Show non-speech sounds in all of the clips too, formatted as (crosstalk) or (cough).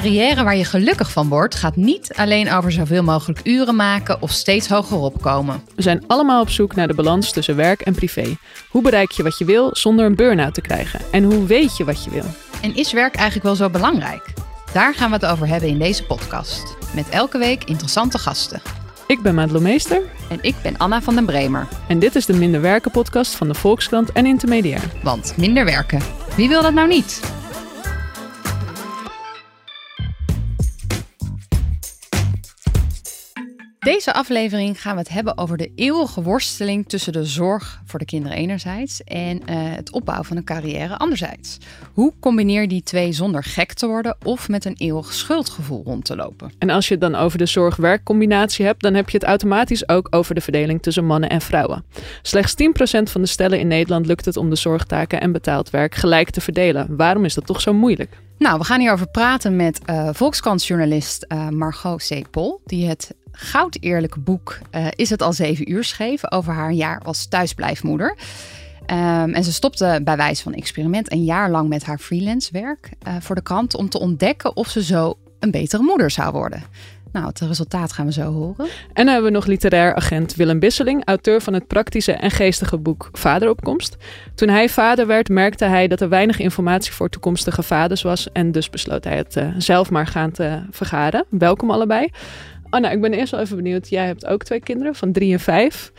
Carrière waar je gelukkig van wordt, gaat niet alleen over zoveel mogelijk uren maken of steeds hoger opkomen. We zijn allemaal op zoek naar de balans tussen werk en privé. Hoe bereik je wat je wil zonder een burn-out te krijgen? En hoe weet je wat je wil? En is werk eigenlijk wel zo belangrijk? Daar gaan we het over hebben in deze podcast. Met elke week interessante gasten. Ik ben Madelon Meester. En ik ben Anna van den Bremer. En dit is de Minder Werken podcast van de Volkskrant en Intermediair. Want minder werken, wie wil dat nou niet? Deze aflevering gaan we het hebben over de eeuwige worsteling tussen de zorg voor de kinderen enerzijds en uh, het opbouwen van een carrière anderzijds. Hoe combineer die twee zonder gek te worden of met een eeuwig schuldgevoel rond te lopen? En als je het dan over de zorg-werkcombinatie hebt, dan heb je het automatisch ook over de verdeling tussen mannen en vrouwen. Slechts 10% van de stellen in Nederland lukt het om de zorgtaken en betaald werk gelijk te verdelen. Waarom is dat toch zo moeilijk? Nou, we gaan hierover praten met uh, Volkskrantjournalist uh, Margot C. Pol, die het goud eerlijke boek uh, Is het al zeven uur schreef over haar jaar als thuisblijfmoeder. Um, en ze stopte bij wijze van experiment een jaar lang met haar freelance werk uh, voor de krant om te ontdekken of ze zo een betere moeder zou worden. Nou, het resultaat gaan we zo horen. En dan hebben we nog literair agent Willem Bisseling, auteur van het praktische en geestige boek Vaderopkomst. Toen hij vader werd, merkte hij dat er weinig informatie voor toekomstige vaders was. En dus besloot hij het uh, zelf maar gaan te vergaren. Welkom allebei. Anna, ik ben eerst wel even benieuwd. Jij hebt ook twee kinderen van drie en vijf.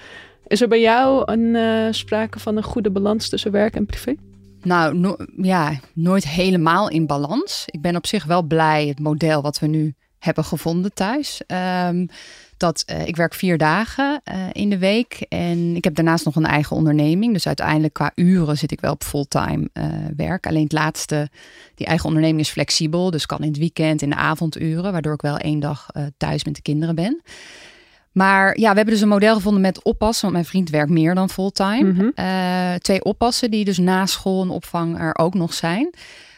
Is er bij jou een uh, sprake van een goede balans tussen werk en privé? Nou, no ja, nooit helemaal in balans. Ik ben op zich wel blij het model wat we nu hebben gevonden thuis. Um, dat uh, ik werk vier dagen uh, in de week en ik heb daarnaast nog een eigen onderneming. Dus uiteindelijk qua uren zit ik wel op fulltime uh, werk. Alleen het laatste, die eigen onderneming is flexibel. Dus kan in het weekend, in de avonduren, waardoor ik wel één dag thuis met de kinderen ben. Maar ja, we hebben dus een model gevonden met oppassen. Want mijn vriend werkt meer dan fulltime. Mm -hmm. twee oppassen die dus na school en opvang er ook nog zijn.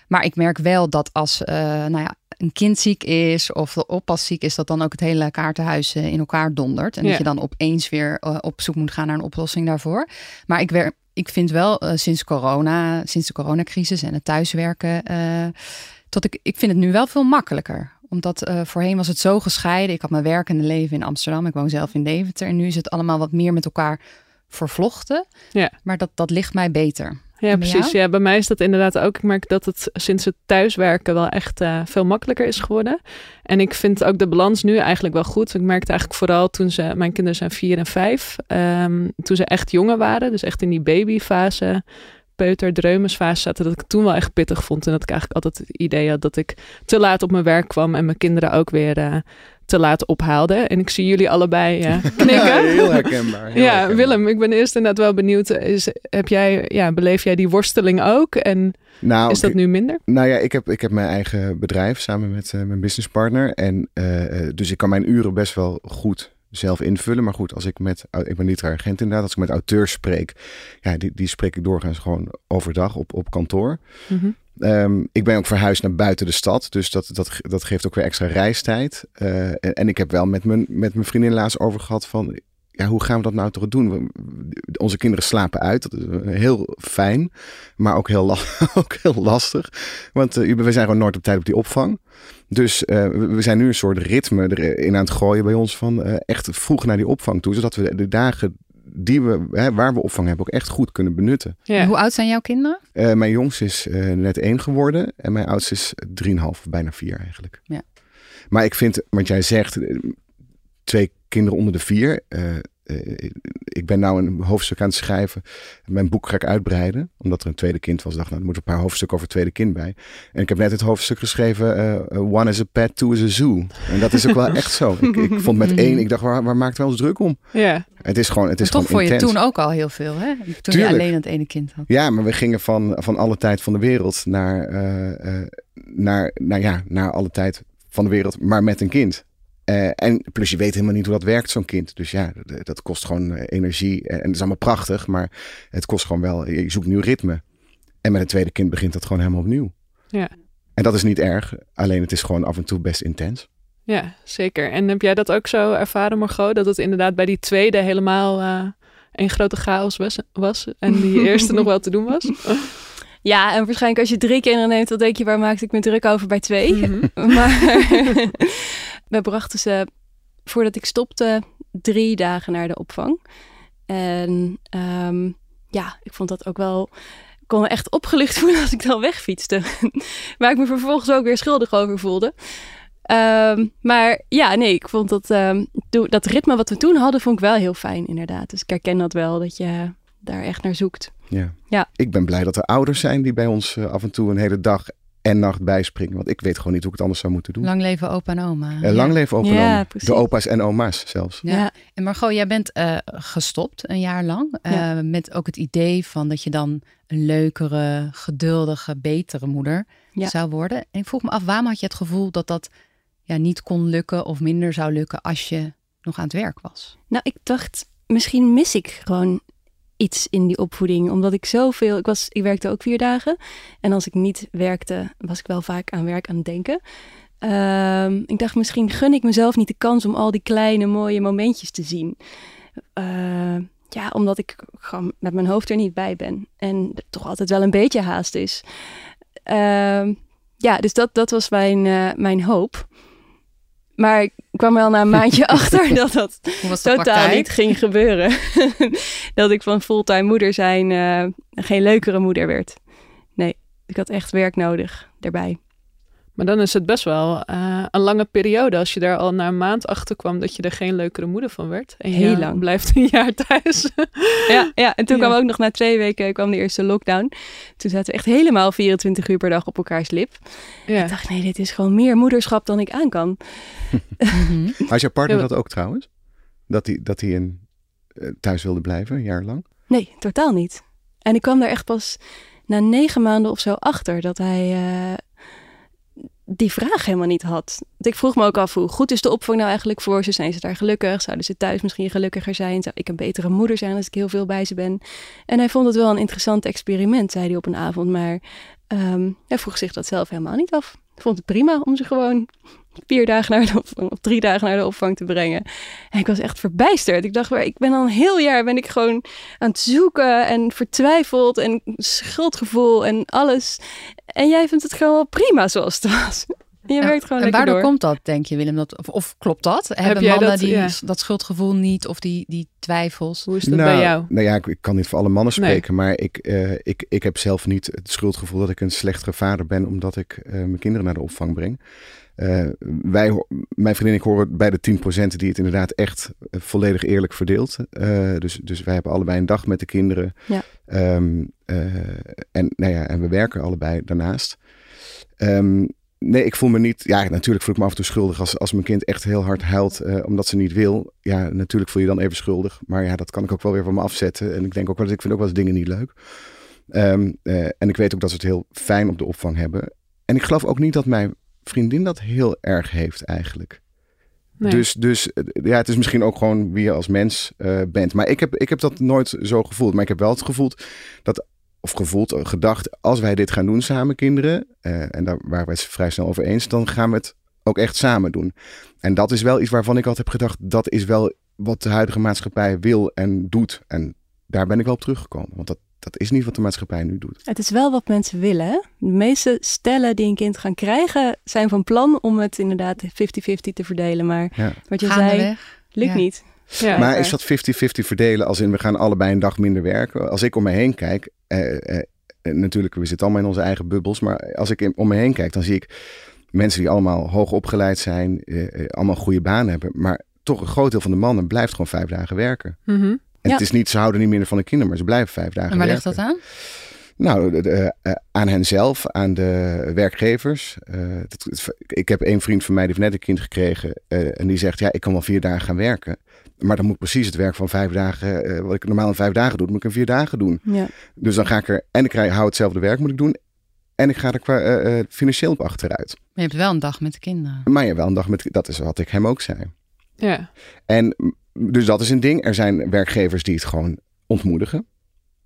Maar ik merk wel dat als nou ja, een kind ziek is of de oppas ziek is, dat dan ook het hele kaartenhuis eh, in elkaar dondert. En ja. dat je dan opeens weer uh, op zoek moet gaan naar een oplossing daarvoor. Maar ik, werk, ik vind wel uh, sinds corona, sinds de coronacrisis en het thuiswerken, tot ik, ik vind het nu wel veel makkelijker omdat uh, voorheen was het zo gescheiden. Ik had mijn werkende leven in Amsterdam. Ik woon zelf in Deventer. En nu is het allemaal wat meer met elkaar vervlochten. Ja. Maar dat, dat ligt mij beter. Ja, precies. Ja, bij mij is dat inderdaad ook. Ik merk dat het sinds het thuiswerken wel echt uh, veel makkelijker is geworden. En ik vind ook de balans nu eigenlijk wel goed. Ik merkte eigenlijk vooral toen ze, mijn kinderen zijn vier en vijf, um, toen ze echt jonger waren, dus echt in die babyfase, peuter, dreumesfase zaten, dat ik het toen wel echt pittig vond. En dat ik eigenlijk altijd het idee had dat ik te laat op mijn werk kwam en mijn kinderen ook weer uh, te laat ophaalde. En ik zie jullie allebei (laughs) uh, knikken. heel herkenbaar. Heel (laughs) ja, herkenbaar. Willem, ik ben eerst inderdaad wel benieuwd. Is, heb jij, ja, beleef jij die worsteling ook? En nou, is dat nu minder? Nou ja, ik heb, ik heb mijn eigen bedrijf samen met uh, mijn businesspartner. En uh, dus ik kan mijn uren best wel goed zelf invullen. Maar goed, als ik met, ik ben literair agent inderdaad, als ik met auteurs spreek, ja, die, die spreek ik doorgaans gewoon overdag op, op kantoor. Mm -hmm. Um, ik ben ook verhuisd naar buiten de stad. Dus dat, dat, dat geeft ook weer extra reistijd. Uh, en, en, ik heb wel met mijn, met mijn vriendin laatst over gehad van... Ja, hoe gaan we dat nou toch doen? Onze kinderen slapen uit. Dat is heel fijn. Maar ook heel, (laughs) ook heel lastig. Want uh, we zijn gewoon nooit op tijd op die opvang. Dus we zijn nu een soort ritme erin aan het gooien bij ons van echt vroeg naar die opvang toe. Zodat we de dagen die we, hè, waar we opvang hebben, ook echt goed kunnen benutten. Ja. Hoe oud zijn jouw kinderen? Uh, mijn jongste is uh, net één geworden en mijn oudste is drieënhalf, bijna vier eigenlijk. Ja. Maar ik vind, wat jij zegt, twee kinderen onder de vier. Ik ben nou een hoofdstuk aan het schrijven. Mijn boek ga ik uitbreiden. Omdat er een tweede kind was. dacht, nou, er moet een paar hoofdstukken over het tweede kind bij. En ik heb net het hoofdstuk geschreven. one is a pet, two is a zoo. En dat is ook wel echt zo. (laughs) Ik, ik vond met één, ik dacht, waar, waar maakt wij ons druk om? Ja. Het is gewoon, het is toch gewoon voor je toen ook al heel veel, hè? Toen Tuurlijk. je alleen het ene kind had. Ja, maar we gingen van, van alle tijd van de wereld naar, eh, eh, naar, naar, ja, naar alle tijd van de wereld, maar met een kind. Eh, en plus je weet helemaal niet hoe dat werkt, zo'n kind. Dus ja, dat, dat kost gewoon eh, energie. En het is allemaal prachtig, maar het kost gewoon wel, je zoekt nieuw ritme. En met een tweede kind begint dat gewoon helemaal opnieuw. Ja. En dat is niet erg, alleen het is gewoon af en toe best intens. Ja, zeker. En heb jij dat ook zo ervaren, Margot? Dat het inderdaad bij die tweede helemaal uh, een grote chaos was, was en die (laughs) eerste nog wel te doen was? (laughs) Ja, en waarschijnlijk als je drie kinderen neemt, dan denk je, waar maakte ik me druk over bij twee? Mm -hmm. (laughs) Maar we brachten ze, voordat ik stopte, drie dagen naar de opvang. En um, ja, ik vond dat ook wel ik kon me echt opgelucht (laughs) voelen als ik dan wegfietste. (laughs) Waar ik me vervolgens ook weer schuldig over voelde. Um, maar ja, nee, ik vond dat, um, dat ritme wat we toen hadden, vond ik wel heel fijn inderdaad. Dus ik herken dat wel, dat je daar echt naar zoekt. Ja. ja. Ik ben blij dat er ouders zijn die bij ons uh, af en toe een hele dag en nacht bijspringen. Want ik weet gewoon niet hoe ik het anders zou moeten doen. Lang leven opa en oma. Uh, lang ja. leven opa en Ja, oma. precies. De opa's en oma's zelfs. Ja. ja. En Margot, jij bent uh, gestopt een jaar lang. Uh, Ja. Met ook het idee van dat je dan een leukere, geduldige, betere moeder Ja. zou worden. En ik vroeg me af, waarom had je het gevoel dat dat ja, niet kon lukken of minder zou lukken als je nog aan het werk was? Nou, ik dacht, misschien mis ik gewoon iets in die opvoeding. Omdat ik zoveel... Ik, was, ik werkte ook vier dagen. En als ik niet werkte, was ik wel vaak aan werk aan het denken. Ehm, ik dacht, misschien gun ik mezelf niet de kans om al die kleine mooie momentjes te zien. Eh, ja, omdat ik gewoon met mijn hoofd er niet bij ben. En er toch altijd wel een beetje haast is. Ehm, ja, dus dat, dat was mijn, eh, mijn hoop. Maar ik kwam wel na een maandje (laughs) achter dat dat totaal praktijk? niet ging gebeuren. (laughs) dat ik van fulltime moeder zijn uh, geen leukere moeder werd. Nee, ik had echt werk nodig daarbij. Maar dan is het best wel uh, een lange periode als je daar al na een maand achter kwam dat je er geen leukere moeder van werd. En Heel je lang. blijft een jaar thuis. (laughs) ja, ja, en toen Ja. kwam ook nog na twee weken kwam de eerste lockdown. Toen zaten we echt helemaal 24 uur per dag op elkaars lip. ja. Ik dacht, nee, dit is gewoon meer moederschap dan ik aan kan. (laughs) Mhm. Als je partner dat ook trouwens? Dat hij dat hij in, eh, thuis wilde blijven, een jaar lang? Nee, totaal niet. En ik kwam daar echt pas na negen maanden of zo achter dat hij eh, die vraag helemaal niet had. Want ik vroeg me ook af, hoe goed is de opvang nou eigenlijk voor ze? Zijn ze daar gelukkig? Zouden ze thuis misschien gelukkiger zijn? Zou ik een betere moeder zijn als ik heel veel bij ze ben? En hij vond het wel een interessant experiment, zei hij op een avond. Maar ehm, hij vroeg zich dat zelf helemaal niet af. Vond het prima om ze gewoon vier dagen naar de opvang of drie dagen naar de opvang te brengen. En ik was echt verbijsterd. Ik dacht, ik ben al een heel jaar ben ik gewoon aan het zoeken en vertwijfeld en schuldgevoel en alles. En jij vindt het gewoon wel prima zoals het was. En je werkt gewoon en lekker waardoor door. komt dat, denk je Willem? Dat, of, of klopt dat? Hebben jij mannen dat- die, ja. dat schuldgevoel niet of die, die twijfels? Hoe is dat nou, bij jou? Nou ja, ik, ik kan niet voor alle mannen Nee. spreken, maar ik, eh, ik, ik heb zelf niet het schuldgevoel dat ik een slechtere vader ben omdat ik eh, mijn kinderen naar de opvang breng. Eh, wij, mijn vriendin en ik horen bij de 10% die het inderdaad echt volledig eerlijk verdeelt. Eh, dus, dus wij hebben allebei een dag met de kinderen. Ja. Ehm, eh, en, nou ja, en we werken allebei daarnaast. Ehm, nee, ik voel me niet. Ja, natuurlijk voel ik me af en toe schuldig als, als mijn kind echt heel hard huilt eh, omdat ze niet wil. Ja, natuurlijk voel je dan even schuldig. Maar ja, dat kan ik ook wel weer van me afzetten. En ik denk ook wel, ik vind ook wel eens dingen niet leuk. Ehm, eh, en ik weet ook dat ze het heel fijn op de opvang hebben. En ik geloof ook niet dat mijn vriendin dat heel erg heeft eigenlijk. Nee. Dus, dus eh, ja, het is misschien ook gewoon wie je als mens bent. Maar ik heb, ik heb dat nooit zo gevoeld. Maar ik heb wel het gevoeld dat, of gevoeld, gedacht, als wij dit gaan doen samen, kinderen, eh, en daar waren wij het vrij snel over eens, dan gaan we het ook echt samen doen. En dat is wel iets waarvan ik altijd heb gedacht, dat is wel wat de huidige maatschappij wil en doet. En daar ben ik wel op teruggekomen. Want dat, dat is niet wat de maatschappij nu doet. Het is wel wat mensen willen. Hè? De meeste stellen die een kind gaan krijgen zijn van plan om het inderdaad 50-50 te verdelen. Maar Ja. wat je zei, lukt Ja. niet. Ja. Maar is dat 50-50 verdelen als in we gaan allebei een dag minder werken? Als ik om me heen kijk, eh, eh, natuurlijk, we zitten allemaal in onze eigen bubbels, maar als ik om me heen kijk, dan zie ik mensen die allemaal hoog opgeleid zijn, eh, eh, allemaal een goede baan hebben, maar toch een groot deel van de mannen blijft gewoon vijf dagen werken. Mhm. En Ja. het is niet, ze houden niet minder van de kinderen, maar ze blijven vijf dagen En waar werken. ligt dat aan? Nou, de- de, eh, aan henzelf, aan de werkgevers. Eh, dat- ik heb een vriend van mij die heeft net een kind gekregen. eh, en die zegt, ja, ik kan wel vier dagen gaan werken. Maar dan moet ik precies het werk van vijf dagen, eh, wat ik normaal in vijf dagen doe, moet ik in vier dagen doen. Ja. Dus dan ga ik er, en ik krijg, hou hetzelfde werk moet ik doen. En ik ga er qua, eh, eh, financieel op achteruit. Maar je hebt wel een dag met de kinderen. Maar ja, wel een dag met, dat is wat ik hem ook zei. Ja. En dus dat is een ding. Er zijn werkgevers die het gewoon ontmoedigen.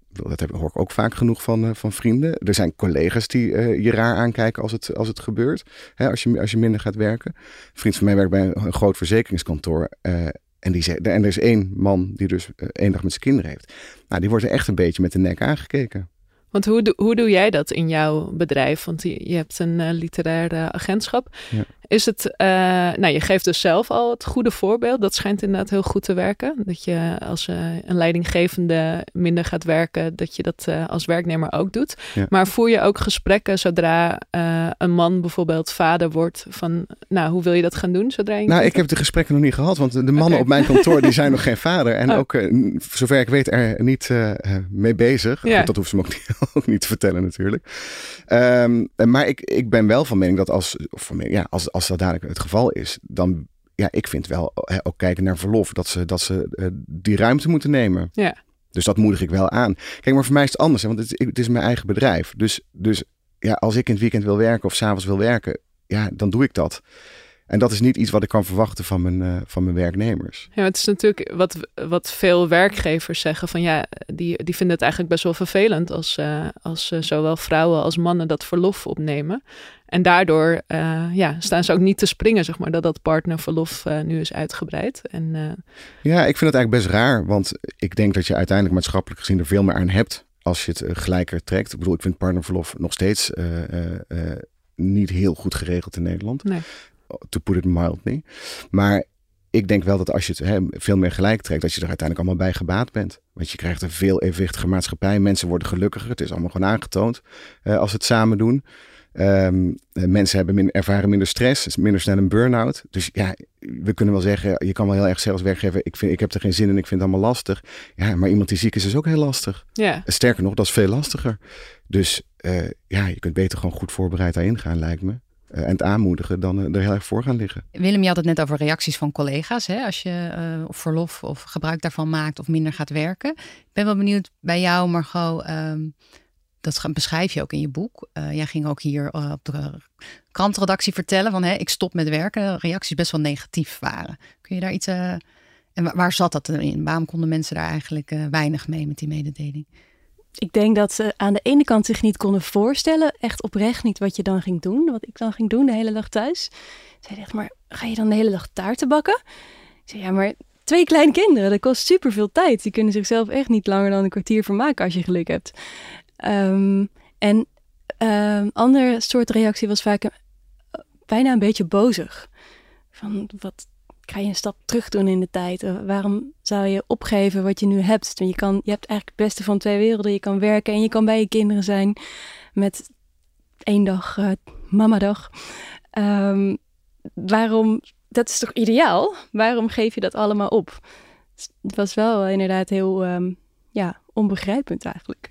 Dat hoor ik ook vaak genoeg van, eh, van vrienden. Er zijn collega's die eh, je raar aankijken als het, als het gebeurt. Hè, als, je, als je minder gaat werken. Een vriend van mij werkt bij een, een groot verzekeringskantoor. eh, en, die zegt, en er is één man die dus eh, één dag met zijn kinderen heeft. Nou, die wordt er echt een beetje met de nek aangekeken. Want hoe, doe- hoe doe jij dat in jouw bedrijf? Want je, je hebt een eh, literair eh, agentschap. Ja. Is het, eh, nou je geeft dus zelf al het goede voorbeeld. Dat schijnt inderdaad heel goed te werken. Dat je als eh, een leidinggevende minder gaat werken, dat je dat eh, als werknemer ook doet. Ja. Maar voer je ook gesprekken zodra een man bijvoorbeeld vader wordt van, nou hoe wil je dat gaan doen zodra je Nou, ik heb de gesprekken nog niet gehad, want de mannen op mijn kantoor die zijn nog (laughs) geen vader. En Oh. ook, zover ik weet, er niet mee bezig. Ja. Goed, dat hoeft ze me ook (laughs) niet, ook niet te vertellen natuurlijk. Ehm, maar ik, ik ben wel van mening dat als, of van mening, ja, als, als dat dadelijk het geval is, dan, ja, ik vind wel, hè, ook kijken naar verlof, dat ze, dat ze eh, die ruimte moeten nemen. Ja. Dus dat moedig ik wel aan. Kijk, maar voor mij is het anders, hè, want het, het is mijn eigen bedrijf. Dus, dus ja, als ik in het weekend wil werken of s'avonds wil werken, ja, dan doe ik dat. En dat is niet iets wat ik kan verwachten van mijn, eh, van mijn werknemers. Ja, het is natuurlijk wat, wat veel werkgevers zeggen van ja, die, die vinden het eigenlijk best wel vervelend als, eh, als eh, zowel vrouwen als mannen dat verlof opnemen. En daardoor eh, ja, staan ze ook niet te springen, zeg maar, dat dat partnerverlof eh, nu is uitgebreid. En eh, Ja, ik vind het eigenlijk best raar, want ik denk dat je uiteindelijk maatschappelijk gezien er veel meer aan hebt als je het gelijker trekt. Ik bedoel, ik vind partnerverlof nog steeds niet heel goed geregeld in Nederland. Nee. To put it mildly. Maar ik denk wel dat als je het hè, veel meer gelijk trekt, dat je er uiteindelijk allemaal bij gebaat bent. Want je krijgt een veel evenwichtige maatschappij. Mensen worden gelukkiger. Het is allemaal gewoon aangetoond eh, als ze het samen doen. Ehm, eh, mensen hebben min, ervaren minder stress, is minder snel een burn-out. Dus ja, we kunnen wel zeggen, je kan wel heel erg zelfs weggeven. Ik, vind, ik heb er geen zin in, ik vind het allemaal lastig. Ja, maar iemand die ziek is, is ook heel lastig. ja, Sterker nog, dat is veel lastiger. Dus eh, ja, je kunt beter gewoon goed voorbereid daarin gaan, lijkt me. Eh, en het aanmoedigen dan er heel erg voor gaan liggen. Willem, je had het net over reacties van collega's. Hè? Als je eh, of verlof of gebruik daarvan maakt of minder gaat werken. Ik ben wel benieuwd bij jou, Margot. ehm, dat beschrijf je ook in je boek. Eh, jij ging ook hier eh, op de krantredactie vertellen van hè, ik stop met werken. Reacties best wel negatief waren. Kun je daar iets... eh, en wa- waar zat dat in? Waarom konden mensen daar eigenlijk weinig mee met die mededeling? Ik denk dat ze aan de ene kant zich niet konden voorstellen, echt oprecht niet wat je dan ging doen, wat ik dan ging doen de hele dag thuis. Zij dacht, maar ga je dan de hele dag taarten bakken? Ik zei, ja, maar twee kleine kinderen, dat kost superveel tijd. Die kunnen zichzelf echt niet langer dan een kwartier vermaken als je geluk hebt. Ehm, en een andere soort reactie was vaak een- bijna een beetje bozig. Van, wat ga je een stap terug doen in de tijd? Eh, Waarom zou je opgeven wat je nu hebt? Je, kan, je hebt eigenlijk het beste van twee werelden. Je kan werken en je kan bij je kinderen zijn met één dag eh mamadag. Ehm, waarom, dat is toch ideaal? Waarom geef je dat allemaal op? Het was wel inderdaad heel ehm, ja, onbegrijpend eigenlijk.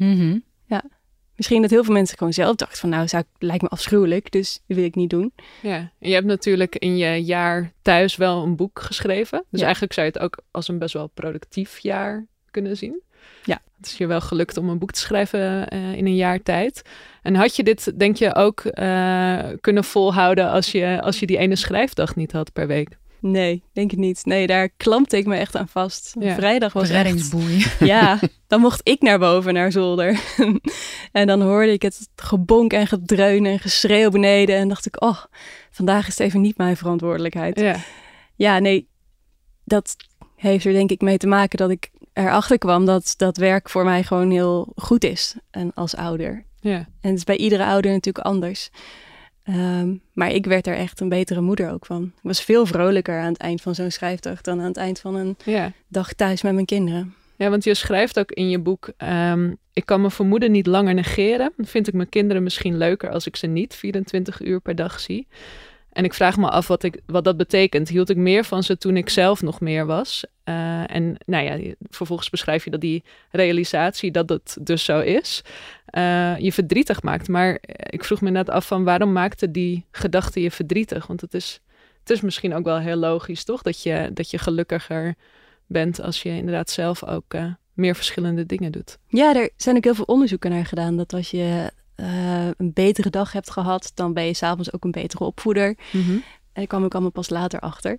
Misschien dat heel veel mensen gewoon zelf dachten van nou, zou, lijkt me afschuwelijk, dus dat wil ik niet doen. ja. Je hebt natuurlijk in je jaar thuis wel een boek geschreven. Dus Ja. eigenlijk zou je het ook als een best wel productief jaar kunnen zien. Ja. Het is je wel gelukt om een boek te schrijven eh, in een jaar tijd. En had je dit, denk je, ook eh, kunnen volhouden als je, als je die ene schrijfdag niet had per week? Nee, denk het niet. Nee, daar klampte ik me echt aan vast. Ja. Vrijdag was echt Reddingsboei. (laughs) (laughs) Ja, dan mocht ik naar boven, naar zolder. (laughs) en dan hoorde ik het gebonk en gedreun en geschreeuw beneden. En dacht ik, oh, vandaag is het even niet mijn verantwoordelijkheid. Ja. Ja, nee, dat heeft er denk ik mee te maken dat ik erachter kwam dat dat werk voor mij gewoon heel goed is. En als ouder. Ja. En het is bij iedere ouder natuurlijk anders. Ehm, maar ik werd er echt een betere moeder ook van. Ik was veel vrolijker aan het eind van zo'n schrijfdag dan aan het eind van een ja. dag thuis met mijn kinderen. Ja, want je schrijft ook in je boek: ehm, Ik kan mijn vermoeden niet langer negeren. Dan vind ik mijn kinderen misschien leuker als ik ze niet 24 uur per dag zie. En ik vraag me af wat, ik, wat dat betekent. Hield ik meer van ze toen ik zelf nog meer was? Uh, en nou ja, vervolgens beschrijf je dat die realisatie dat het dus zo is, uh, je verdrietig maakt. Maar ik vroeg me net af van waarom maakte die gedachte je verdrietig? Want het is, het is misschien ook wel heel logisch, toch? Dat je, dat je gelukkiger bent als je inderdaad zelf ook meer verschillende dingen doet. Ja, er zijn ook heel veel onderzoeken naar gedaan. Dat als je uh, een betere dag hebt gehad, dan ben je s'avonds ook een betere opvoeder. Mm -hmm. En daar kwam ik allemaal pas later achter.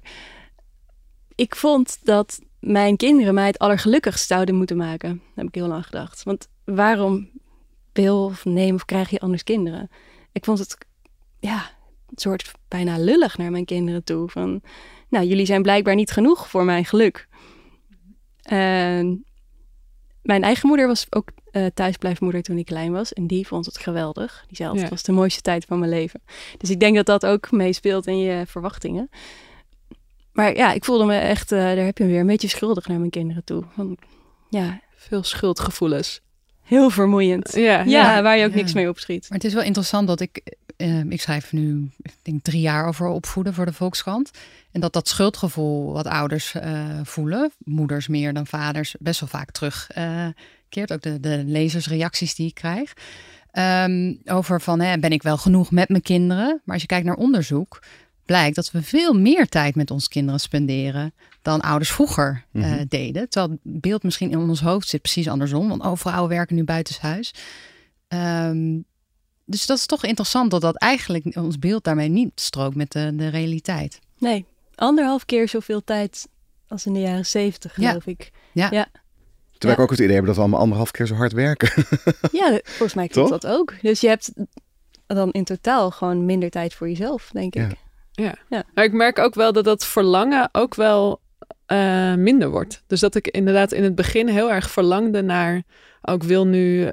Ik vond dat mijn kinderen mij het allergelukkigst zouden moeten maken. Daar heb ik heel lang gedacht. Want waarom wil of neem of krijg je anders kinderen? Ik vond het, ja, een soort bijna lullig naar mijn kinderen toe. Van, nou, jullie zijn blijkbaar niet genoeg voor mijn geluk. En mijn eigen moeder was ook uh, thuisblijfmoeder toen ik klein was. En die vond het geweldig. Die zei altijd, het was de mooiste tijd van mijn leven. Dus ik denk dat dat ook meespeelt in je verwachtingen. Maar ja, ik voelde me echt, uh, daar heb je weer, een beetje schuldig naar mijn kinderen toe. Van, ja. Veel schuldgevoelens. Heel vermoeiend. Ja, ja, ja waar je ook ja. niks mee opschiet. Maar het is wel interessant dat ik, uh, ik schrijf nu, ik denk drie jaar over opvoeden voor de Volkskrant. En dat dat schuldgevoel wat ouders uh, voelen, moeders meer dan vaders, best wel vaak terugkeert. ook de, de lezersreacties die ik krijg. Um, over van, hè, ben ik wel genoeg met mijn kinderen? Maar als je kijkt naar onderzoek, blijkt dat we veel meer tijd met onze kinderen spenderen dan ouders vroeger uh, mm-hmm. deden. Terwijl het beeld misschien in ons hoofd zit precies andersom. Want oh, vrouwen werken nu buitenshuis. Um, dus dat is toch interessant dat dat eigenlijk ons beeld daarmee niet strookt met de, de realiteit. Nee, anderhalf keer zoveel tijd als in de jaren zeventig, geloof ja. ik. Ja. ja. Terwijl ik ook het idee heb dat we allemaal anderhalf keer zo hard werken. (laughs) ja, volgens mij klopt dat ook. Dus je hebt dan in totaal gewoon minder tijd voor jezelf, denk ik. Ja. ja. Maar ik merk ook wel dat dat verlangen ook wel uh, minder wordt. Dus dat ik inderdaad in het begin heel erg verlangde naar ook wil nu uh,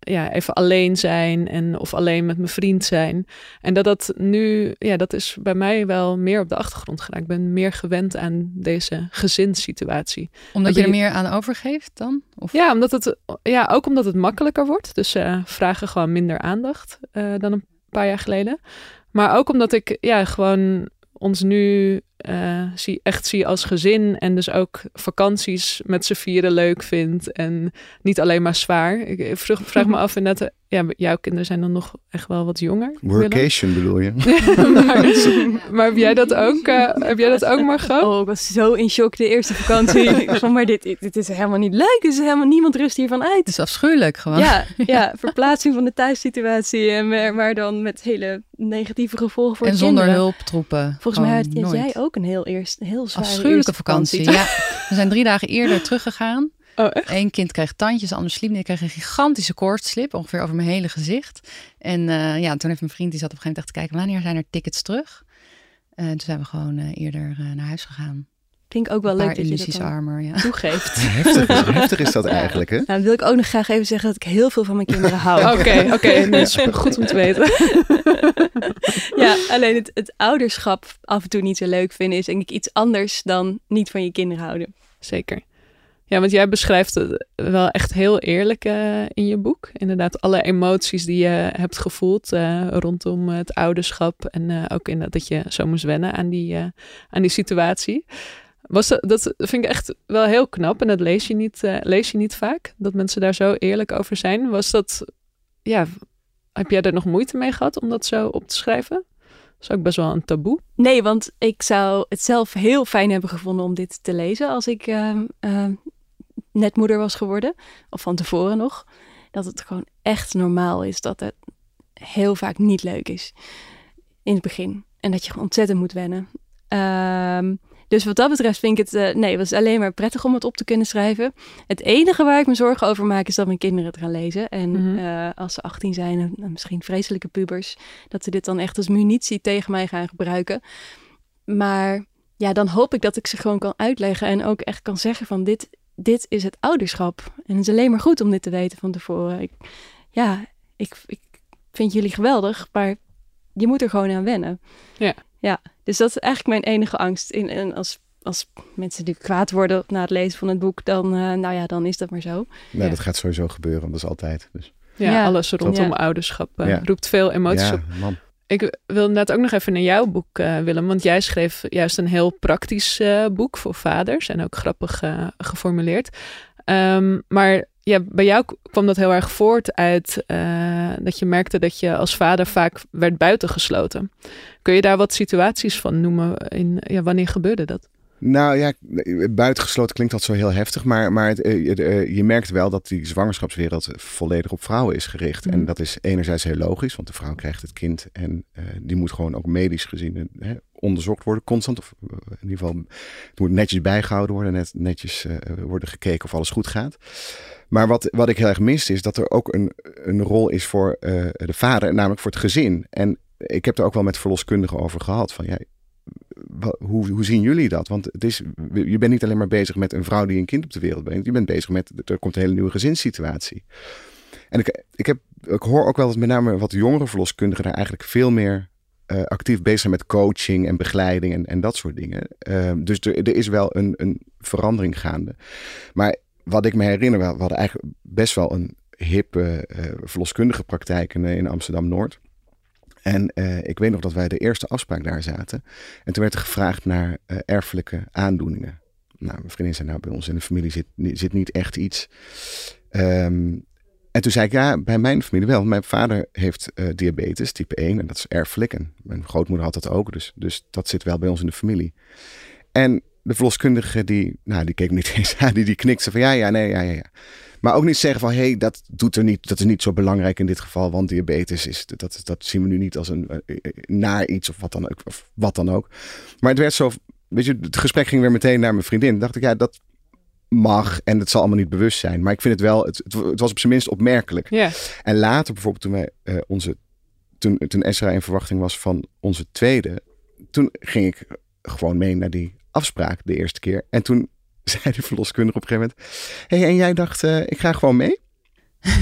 ja, even alleen zijn en of alleen met mijn vriend zijn. En dat dat nu, ja, dat is bij mij wel meer op de achtergrond geraakt. Ik ben meer gewend aan deze gezinssituatie. Omdat je er meer aan overgeeft dan? Of? Ja, omdat het, ja, ook omdat het makkelijker wordt. Dus ze uh, vragen gewoon minder aandacht uh, dan een paar jaar geleden. Maar ook omdat ik ja, gewoon ons nu uh, zie, echt zie als gezin. En dus ook vakanties met z'n vieren leuk vind. En niet alleen maar zwaar. Ik vraag, (laughs) vraag me af inderdaad, ja, jouw kinderen zijn dan nog echt wel wat jonger. Workation bedoel je? (laughs) maar, maar, heb jij dat ook, uh, heb jij dat ook Margot? Oh, ik was zo in shock de eerste vakantie. (laughs) ik van, maar dit, dit is helemaal niet leuk. Er is helemaal niemand rust hiervan uit. Het is afschuwelijk gewoon. Ja, ja verplaatsing van de thuissituatie. En maar, maar dan met hele negatieve gevolgen voor En de zonder kinderen. hulptroepen. Volgens mij had Gewoon jij nooit. Ook een heel, eerst, heel zware Afschuwelijke vakantie. Ja, we zijn drie dagen eerder teruggegaan. Oh, echt? Eén kind kreeg tandjes, de ander sliep. niet. Ik kreeg een gigantische koortslip, ongeveer over mijn hele gezicht. En uh, ja, toen heeft mijn vriend, die zat op een gegeven moment echt te kijken, wanneer zijn er tickets terug? Uh, toen zijn we gewoon uh, eerder naar huis gegaan. Vind ik ook wel leuk dat je dat armer, ja. toegeeft. (laughs) heftig, is, (laughs) heftig is dat eigenlijk, hè? Nou, dan wil ik ook nog graag even zeggen dat ik heel veel van mijn kinderen (laughs) hou. Oké, oké. Dat is goed om te weten. ja, alleen het, het ouderschap af en toe niet zo leuk vinden is denk ik iets anders dan niet van je kinderen houden. Zeker. Ja, want jij beschrijft het wel echt heel eerlijk uh, in je boek. Inderdaad, alle emoties die je hebt gevoeld uh, rondom het ouderschap. En uh, ook in dat je zo moest wennen aan die, aan die situatie. Was dat, vind ik echt wel heel knap. En dat lees je, niet, lees je niet vaak. Dat mensen daar zo eerlijk over zijn. Was dat, ja, heb jij er nog moeite mee gehad om dat zo op te schrijven? Dat is ook best wel een taboe. Nee, want ik zou het zelf heel fijn hebben gevonden om dit te lezen als ik uh, uh, net moeder was geworden. Of van tevoren nog. Dat het gewoon echt normaal is dat het heel vaak niet leuk is. In het begin. En dat je ontzettend moet wennen. Uh, dus wat dat betreft vind ik het, uh, nee, het was alleen maar prettig om het op te kunnen schrijven. Het enige waar ik me zorgen over maak is dat mijn kinderen het gaan lezen. En mm-hmm. uh, als ze 18 zijn, en misschien vreselijke pubers, dat ze dit dan echt als munitie tegen mij gaan gebruiken. Maar ja, dan hoop ik dat ik ze gewoon kan uitleggen en ook echt kan zeggen van dit, dit is het ouderschap. En het is alleen maar goed om dit te weten van tevoren. Ik, ja, ik, ik vind jullie geweldig, maar je moet er gewoon aan wennen. Ja. Ja, dus dat is eigenlijk mijn enige angst. In, en als, als mensen die kwaad worden na het lezen van het boek, dan, uh, nou ja, dan is dat maar zo. Nee, ja. dat gaat sowieso gebeuren, dat is altijd. Dus. Ja, ja, alles rondom ja. ouderschap uh, roept veel emoties op. Man. ik wil net ook nog even naar jouw boek, uh, Willem. Want jij schreef juist een heel praktisch uh, boek voor vaders. En ook grappig uh, geformuleerd. Um, maar ja, bij jou kwam dat heel erg voort uit dat je merkte dat je als vader vaak werd buitengesloten. Kun je daar wat situaties van noemen? In, ja, wanneer gebeurde dat? Nou ja, buitengesloten klinkt dat zo heel heftig. Maar, maar het, je merkt wel dat die zwangerschapswereld volledig op vrouwen is gericht. En dat is enerzijds heel logisch, want de vrouw krijgt het kind. En uh, die moet gewoon ook medisch gezien hè, onderzocht worden, constant. Of in ieder geval, het moet netjes bijgehouden worden. Net, netjes uh, worden gekeken of alles goed gaat. Maar wat, wat ik heel erg mis is dat er ook een, een rol is voor uh, de vader, namelijk voor het gezin. En ik heb er ook wel met verloskundigen over gehad. Van ja, hoe, hoe zien jullie dat? Want het is, je bent niet alleen maar bezig met een vrouw die een kind op de wereld brengt. Je bent bezig met, er komt een hele nieuwe gezinssituatie. En ik, ik, heb, ik hoor ook wel dat met name wat jongere verloskundigen daar eigenlijk veel meer uh, actief bezig zijn met coaching en begeleiding en, en dat soort dingen. Uh, dus er, er, is wel een, een verandering gaande. Maar wat ik me herinner, we hadden eigenlijk best wel een hippe uh, verloskundige praktijk in, in Amsterdam-Noord. En uh, ik weet nog dat wij de eerste afspraak daar zaten. En toen werd er gevraagd naar erfelijke aandoeningen. Nou, mijn vriendin zei, nou, bij ons in de familie zit, zit niet echt iets. Um, en toen zei ik, ja, bij mijn familie wel. Mijn vader heeft diabetes, type 1, en dat is erfelijk. En mijn grootmoeder had dat ook, dus, dus dat zit wel bij ons in de familie. En de verloskundige, die, nou, die keek me niet (laughs) eens aan, die, die knikte van ja, ja, nee, ja, ja, ja. Maar ook niet zeggen van, hé, hey, dat doet er niet, dat is niet zo belangrijk in dit geval, want diabetes is, dat, dat zien we nu niet als een uh, naar iets of wat dan ook. Of wat dan ook. Maar het werd zo, weet je, het gesprek ging weer meteen naar mijn vriendin. dacht ik, ja, dat mag en het zal allemaal niet bewust zijn. Maar ik vind het wel, het, het was op zijn minst opmerkelijk. Yeah. En later bijvoorbeeld toen wij uh, onze, toen, toen Esra in verwachting was van onze tweede, toen ging ik gewoon mee naar die afspraak de eerste keer. En toen (laughs) zei de verloskundige op een gegeven moment: hey, en jij dacht, uh, ik ga gewoon mee?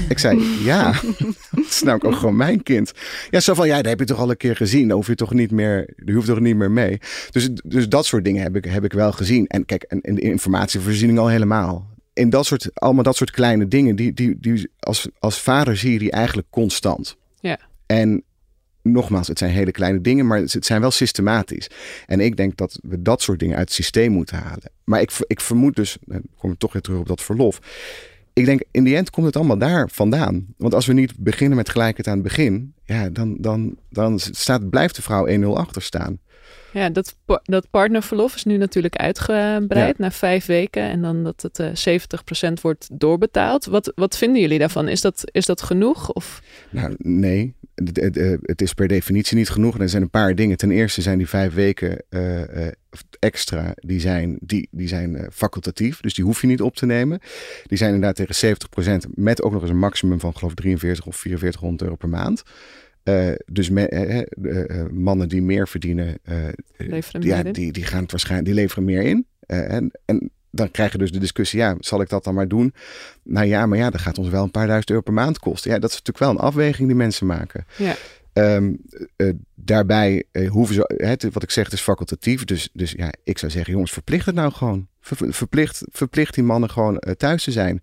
ik zei, (laughs) ja, (laughs) dat is nou ook gewoon mijn kind. Ja, zo van, ja, dat heb je toch al een keer gezien. Dan hoef je toch niet meer, je hoeft toch niet meer mee. Dus, dus dat soort dingen heb ik, heb ik wel gezien. En kijk, en, en de informatievoorziening al helemaal. In dat soort, allemaal dat soort kleine dingen, die, die, die als, als vader zie je die eigenlijk constant. Ja. En nogmaals, het zijn hele kleine dingen, maar het zijn wel systematisch. En ik denk dat we dat soort dingen uit het systeem moeten halen. Maar ik, ik vermoed dus, dan kom ik toch weer terug op dat verlof. Ik denk, in die end komt het allemaal daar vandaan. Want als we niet beginnen met gelijkheid aan het begin, ja, dan, dan, dan staat, blijft de vrouw 1-0 achter staan. Ja, dat, dat partnerverlof is nu natuurlijk uitgebreid ja. naar vijf weken. En dan dat het uh, 70% wordt doorbetaald. Wat, wat vinden jullie daarvan? Is dat, is dat genoeg? Of? Nou, nee. Het is per definitie niet genoeg. En er zijn een paar dingen. Ten eerste zijn die vijf weken uh, uh, extra, die zijn, die, die zijn facultatief. Dus die hoef je niet op te nemen. Die zijn inderdaad tegen 70% met ook nog eens een maximum van geloof 43 of 4400 euro per maand. Uh, dus me, uh, mannen die meer verdienen, ja, die, die gaan het waarschijnlijk, die leveren meer in. en, en dan krijg je dus de discussie, ja, zal ik dat dan maar doen? Nou ja, maar ja, dat gaat ons wel een paar duizend euro per maand kosten. Ja, dat is natuurlijk wel een afweging die mensen maken. Ja. Um, uh, daarbij uh, hoeven ze, het, wat ik zeg, het is facultatief. Dus, dus ja, ik zou zeggen, jongens, verplicht het nou gewoon. Ver, verplicht, verplicht die mannen gewoon uh, thuis te zijn.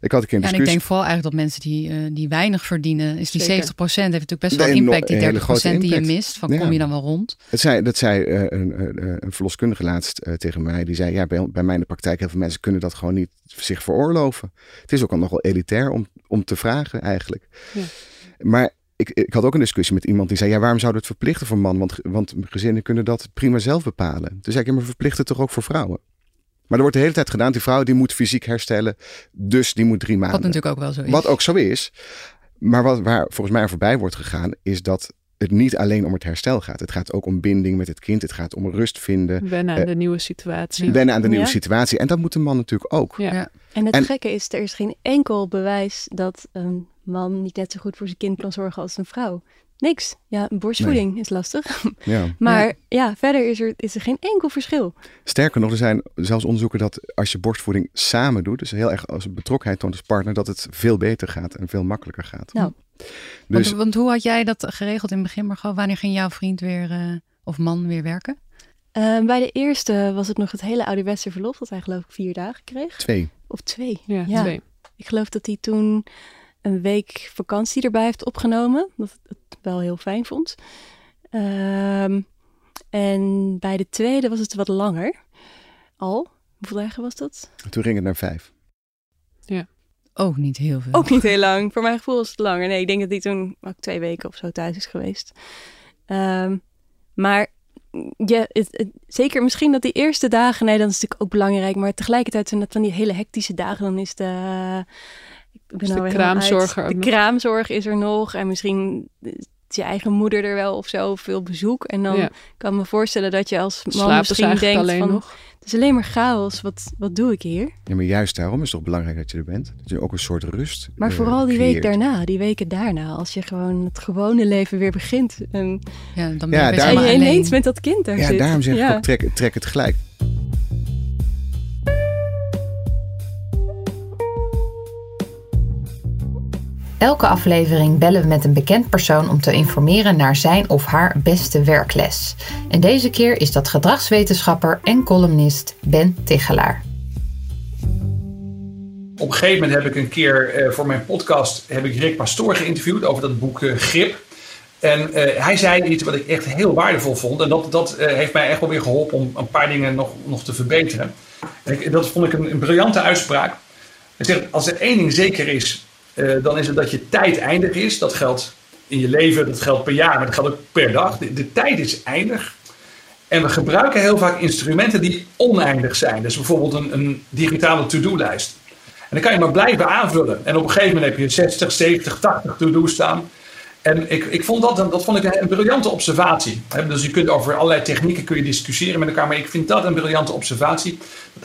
Ik had een keer een ja, en ik denk vooral eigenlijk dat mensen die, die weinig verdienen, is die Zeker. 70% heeft natuurlijk best wel nee, impact. Die 30% die je mist, van ja. kom je dan wel rond? Dat zei, dat zei een, een, een verloskundige laatst tegen mij. Die zei, ja, bij, bij mij in de praktijk, heel veel mensen kunnen dat gewoon niet zich veroorloven. Het is ook al nogal elitair om, om te vragen eigenlijk. Ja. Maar ik, ik had ook een discussie met iemand die zei: Ja, waarom zou het verplichten voor man? Want, want gezinnen kunnen dat prima zelf bepalen. Toen zei ik: ja, Maar verplicht het toch ook voor vrouwen? Maar er wordt de hele tijd gedaan: die vrouw die moet fysiek herstellen, dus die moet drie maanden. Wat natuurlijk ook wel zo is. Wat ook zo is. Maar wat, waar volgens mij voorbij wordt gegaan, is dat het niet alleen om het herstel gaat. Het gaat ook om binding met het kind. Het gaat om rust vinden. Wennen aan uh, de nieuwe situatie. Wennen aan de nieuwe situatie. En dat moet een man natuurlijk ook. Ja. ja. En het en, gekke is, er is geen enkel bewijs dat een man niet net zo goed voor zijn kind kan zorgen als een vrouw. Niks. Ja, borstvoeding nee. is lastig. (laughs) Ja. maar ja. ja, verder is er, is er geen enkel verschil. Sterker nog, er zijn zelfs onderzoeken dat als je borstvoeding samen doet, dus heel erg als betrokkenheid toont als partner, dat het veel beter gaat en veel makkelijker gaat. Nou. Dus, want, want, hoe had jij dat geregeld in het begin, Margot? Wanneer ging jouw vriend weer uh, of man weer werken? Uh, bij de eerste was het nog het hele ouderwetse verlof, dat hij geloof ik vier dagen kreeg. Twee. Of twee. Ja, ja. twee. Ik geloof dat hij toen een week vakantie erbij heeft opgenomen. Dat het wel heel fijn vond. Ehm, en bij de tweede was het wat langer. Al. Hoeveel dagen was dat? Toen ging het naar vijf. Ook niet heel veel. Ook niet heel lang. Voor mijn gevoel was het langer. Nee, ik denk dat die toen ook twee weken of zo thuis is geweest. Ehm, maar ja, het, het- zeker misschien dat die eerste dagen, nee, dat is natuurlijk ook belangrijk. Maar tegelijkertijd zijn dat van die hele hectische dagen. Dan is de, ik ben Is nou de weer helemaal kraamzorg uit. er ook De kraamzorg is er nog. En misschien is je eigen moeder er wel of zo, veel bezoek. En dan Ja. kan ik me voorstellen dat je als man ze misschien denkt alleen van, nog? het is alleen maar chaos. Wat, wat doe ik hier? Ja, maar juist daarom is het toch belangrijk dat je er bent. Dat je ook een soort rust Maar eh, vooral die week daarna, die weken daarna, als je gewoon het gewone leven weer begint. En, Ja, dan ben Ja, je best daar- en je ineens met dat kind daar Ja, zit. daarom zeg ik Ja. ook, trek, trek het gelijk. Elke aflevering bellen we met een bekend persoon om te informeren naar zijn of haar beste werkles. En deze keer is dat gedragswetenschapper en columnist Ben Tichelaar. Op een gegeven moment heb ik een keer eh, voor mijn podcast heb ik Rick Pastoor geïnterviewd over dat boek eh, Grip. En eh, hij zei iets wat ik echt heel waardevol vond. En dat, dat heeft mij echt wel weer geholpen om een paar dingen nog, nog te verbeteren. Dat vond ik een, een briljante uitspraak. Hij zegt, als er één ding zeker is, eh, dan is het dat je tijd eindig is. Dat geldt in je leven, dat geldt per jaar, maar dat geldt ook per dag. De, de tijd is eindig. En we gebruiken heel vaak instrumenten die oneindig zijn. Dus bijvoorbeeld een, een digitale to-do-lijst. En dan kan je maar blijven aanvullen. En op een gegeven moment heb je 60, 70, 80 to-do's staan. En ik, ik vond dat, dat vond ik een, briljante observatie. Dus je kunt over allerlei technieken kun je discussiëren met elkaar. Maar ik vind dat een briljante observatie.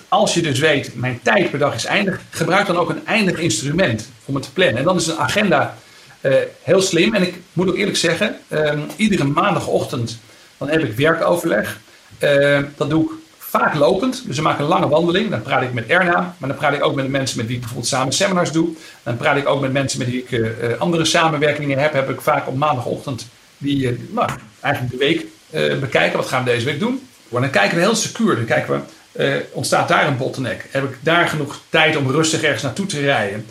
Als je dus weet, mijn tijd per dag is eindig. Gebruik dan ook een eindig instrument om het te plannen. En dan is een agenda eh, heel slim. En ik moet ook eerlijk zeggen, ehm, iedere maandagochtend dan heb ik werkoverleg. Eh, dat doe ik vaak lopend. Dus we maken een lange wandeling. Dan praat ik met Erna. Maar dan praat ik ook met de mensen met wie ik bijvoorbeeld samen seminars doe. Dan praat ik ook met mensen met wie ik eh, eh, andere samenwerkingen heb. Heb ik vaak op maandagochtend die eh, nou, eigenlijk de week bekijken. Wat gaan we deze week doen? Maar dan kijken we heel secuur. Dan kijken we, ontstaat daar een bottleneck? Heb ik daar genoeg tijd om rustig ergens naartoe te rijden?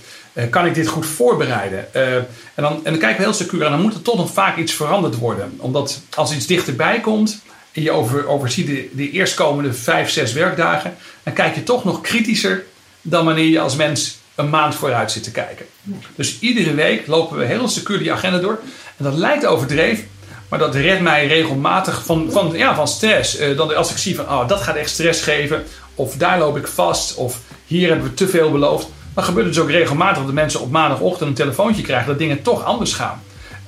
Kan ik dit goed voorbereiden? En, dan, en dan kijken we heel secuur. En dan moet er toch nog vaak iets veranderd worden. Omdat als iets dichterbij komt en je over, overziet de, de eerstkomende vijf, zes werkdagen, dan kijk je toch nog kritischer dan wanneer je als mens een maand vooruit zit te kijken. Dus iedere week lopen we heel secuur die agenda door. En dat lijkt overdreven, maar dat redt mij regelmatig van, van, ja, van stress. Eh, dan als ik zie van, oh, dat gaat echt stress geven, of daar loop ik vast, of hier hebben we te veel beloofd. Dan gebeurt het dus ook regelmatig dat de mensen op maandagochtend een telefoontje krijgen dat dingen toch anders gaan.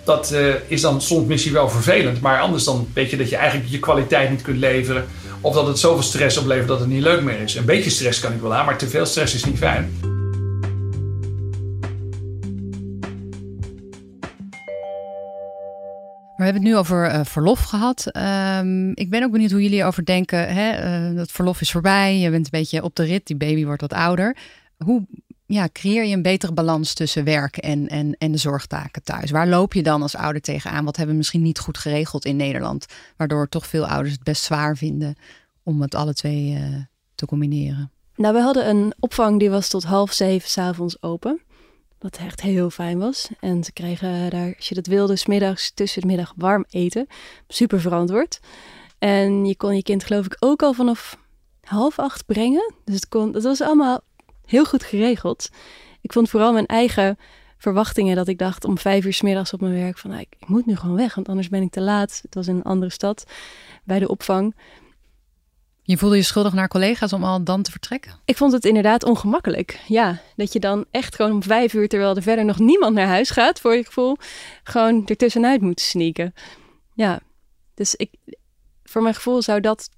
Dat eh, is dan soms misschien wel vervelend, maar anders dan weet je dat je eigenlijk je kwaliteit niet kunt leveren. Of dat het zoveel stress oplevert dat het niet leuk meer is. Een beetje stress kan ik wel aan, maar te veel stress is niet fijn. We hebben het nu over eh, verlof gehad. Ehm, ik ben ook benieuwd hoe jullie erover denken. Hè? eh, dat verlof is voorbij. Je bent een beetje op de rit. Die baby wordt wat ouder. Hoe ja, creëer je een betere balans tussen werk en, en, en de zorgtaken thuis? Waar loop je dan als ouder tegenaan? Wat hebben we misschien niet goed geregeld in Nederland? Waardoor toch veel ouders het best zwaar vinden om het alle twee eh, te combineren. Nou, we hadden een opvang die was tot half zeven s'avonds open. Wat echt heel fijn was. En ze kregen daar, als je dat wilde, 's middags tussen de middag warm eten. Super verantwoord. En je kon je kind geloof ik ook al vanaf half acht brengen. Dus het, kon, het was allemaal heel goed geregeld. Ik vond vooral mijn eigen verwachtingen dat ik dacht om vijf uur 's middags op mijn werk van nou, ik, ik moet nu gewoon weg, want anders ben ik te laat. Het was in een andere stad bij de opvang. Je voelde je schuldig naar collega's om al dan te vertrekken? Ik vond het inderdaad ongemakkelijk. Ja, dat je dan echt gewoon om vijf uur, terwijl er verder nog niemand naar huis gaat, voor je gevoel, gewoon ertussenuit moet sneaken. Ja, dus ik, voor mijn gevoel zou dat